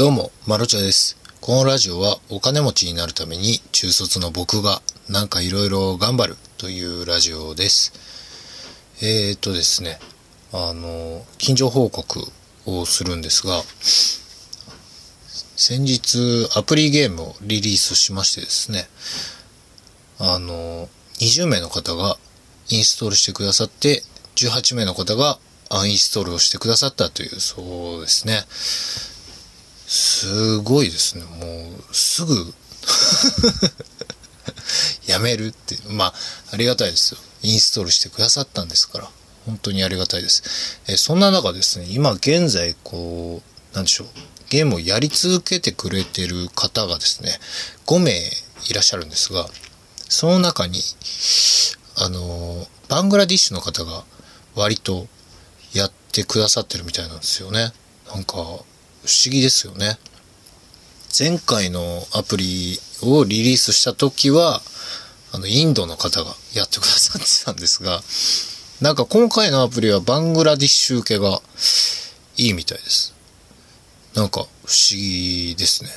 どうも、マロチャです。このラジオはお金持ちになるために中卒の僕がなんかいろいろ頑張るというラジオです。えーとですね、あの、近所報告をするんですが、先日アプリゲームをリリースしましてですね、あの、20名の方がインストールしてくださって、18名の方がアンインストールをしてくださったという、そうですね。すごいですね。もう、すぐ、やめるっていう。まあ、ありがたいですよ。インストールしてくださったんですから。本当にありがたいです。えそんな中ですね、今現在、こう、なんでしょう。ゲームをやり続けてくれてる方がですね、5名いらっしゃるんですが、その中に、あの、バングラディッシュの方が割とやってくださってるみたいなんですよね。なんか、不思議ですよね。前回のアプリをリリースした時は、あの、インドの方がやってくださってたんですが、なんか今回のアプリはバングラディッシュ受けがいいみたいです。なんか不思議ですね。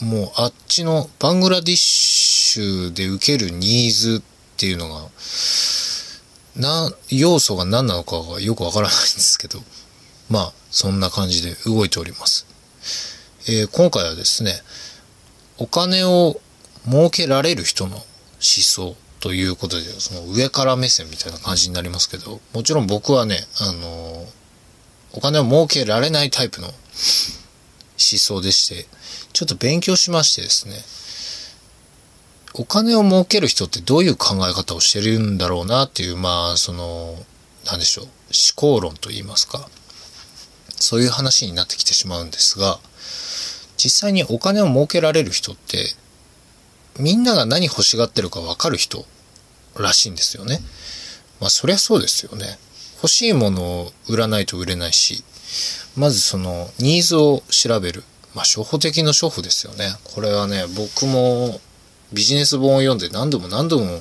もうあっちのバングラディッシュで受けるニーズっていうのが、な、要素が何なのかがよくわからないんですけど、まあ、そんな感じで動いております。えー今回はですね、お金を儲けられる人の思想ということで、その上から目線みたいな感じになりますけど、もちろん僕はね、あのーお金を儲けられないタイプの思想でして、ちょっと勉強しましてですね、お金を儲ける人ってどういう考え方をしてるんだろうなっていう、まあ、その、なんでしょう、思考論と言いますか。そういう話になってきてしまうんですが、実際にお金を儲けられる人って、みんなが何欲しがってるか分かる人らしいんですよね。まあそりゃそうですよね。欲しいものを売らないと売れないし、まずそのニーズを調べる。まあ初歩的の初歩ですよね。これはね、僕もビジネス本を読んで何度も何度も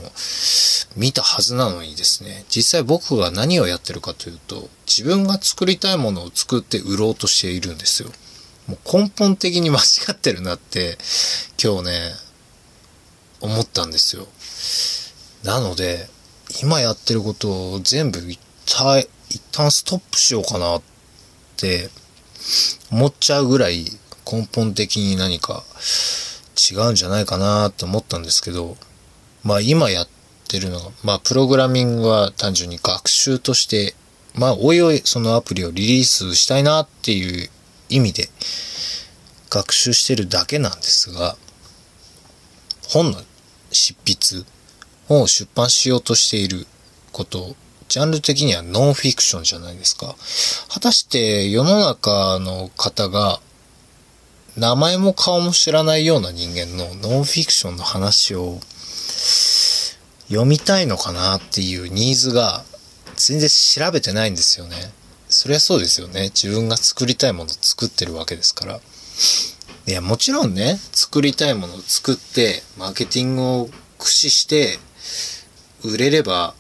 見たはずなのにですね、実際僕が何をやってるかというと、自分が作りたいものを作って売ろうとしているんですよ。もう根本的に間違ってるなって、今日ね、思ったんですよ。なので、今やってることを全部一体、一旦ストップしようかなって思っちゃうぐらい根本的に何か違うんじゃないかなって思ったんですけど、まあ今やってるのが、まあプログラミングは単純に学習として、まあおいおいそのアプリをリリースしたいなっていう意味で学習してるだけなんですが、本の執筆、本を出版しようとしていること、ジャンル的にはノンフィクションじゃないですか。果たして世の中の方が名前も顔も知らないような人間のノンフィクションの話を読みたいのかなっていうニーズが全然調べてないんですよね。そりゃそうですよね。自分が作りたいものを作ってるわけですから。いや、もちろんね、作りたいものを作って、マーケティングを駆使して、売れれば、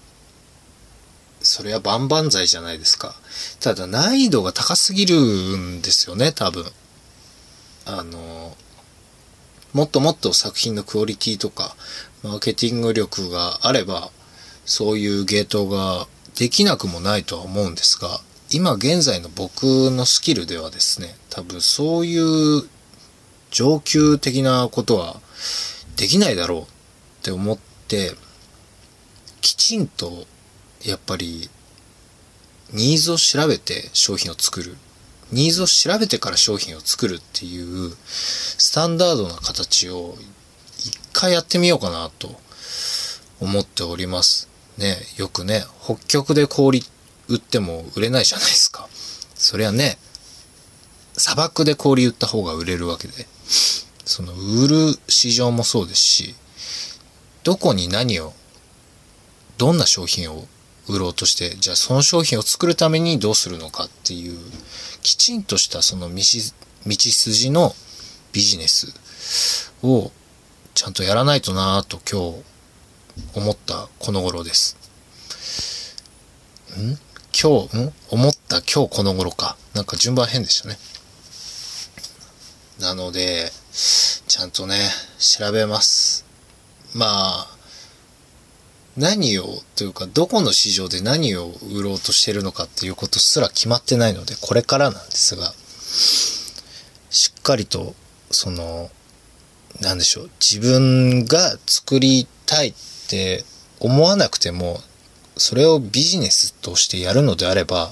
それは万々歳じゃないですか。ただ難易度が高すぎるんですよね、多分。あの、もっともっと作品のクオリティとか、マーケティング力があれば、そういうゲートができなくもないとは思うんですが、今現在の僕のスキルではですね、多分そういう上級的なことはできないだろうって思って、きちんとやっぱりニーズを調べて商品を作る。ニーズを調べてから商品を作るっていうスタンダードな形を一回やってみようかなと思っております。ね、よくね、北極で氷売っても売れないじゃないですか。そりゃね、砂漠で氷売った方が売れるわけで、その売る市場もそうですし、どこに何を、どんな商品を売ろうとして、じゃあその商品を作るためにどうするのかっていう、きちんとしたその道道筋のビジネスをちゃんとやらないとなぁと今日思ったこの頃です。ん？今日、ん？思った今日この頃か。なんか順番変でしたね。なので、ちゃんとね、調べます。まあ、何を、というか、どこの市場で何を売ろうとしてるのかっていうことすら決まってないので、これからなんですが、しっかりと、その、なんでしょう、自分が作りたいって思わなくても、それをビジネスとしてやるのであれば、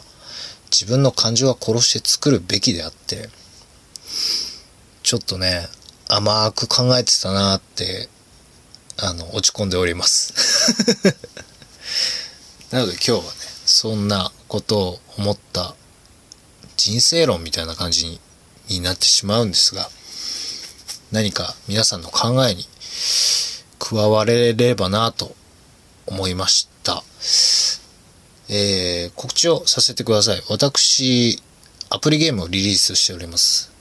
自分の感情は殺して作るべきであって、ちょっとね、甘く考えてたなって、あの、落ち込んでおります。なので今日はね、そんなことを思った人生論みたいな感じになってしまうんですが、何か皆さんの考えに加われればなと思いました。えー、告知をさせてください。私、アプリゲームをリリースしております。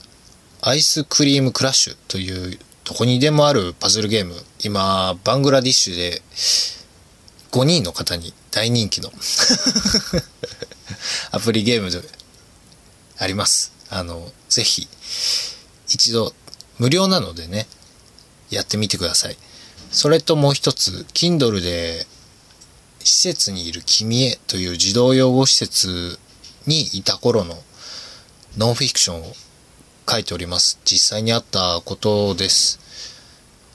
アイスクリームクラッシュという、どこにでもあるパズルゲーム。今、バングラディッシュで5人の方に大人気の アプリゲームであります。あの、ぜひ、一度、無料なのでね、やってみてください。それともう一つ、Kindle で、施設にいる君へという児童養護施設にいた頃のノンフィクションを書いております。実際にあったことです。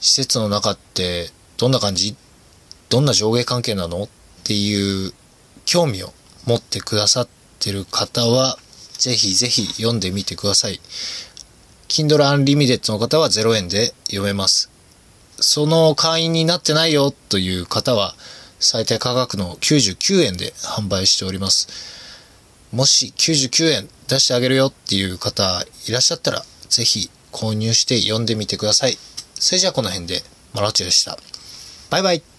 施設の中ってどんな感じ？どんな上下関係なの？っていう興味を持ってくださってる方は、ぜひぜひ読んでみてください。Kindle Unlimited の方は0円で読めます。その会員になってないよという方は、最低価格の99円で販売しております。もし99円出してあげるよっていう方いらっしゃったら、ぜひ購入して読んでみてください。それじゃあこの辺で、マロチでした。バイバイ。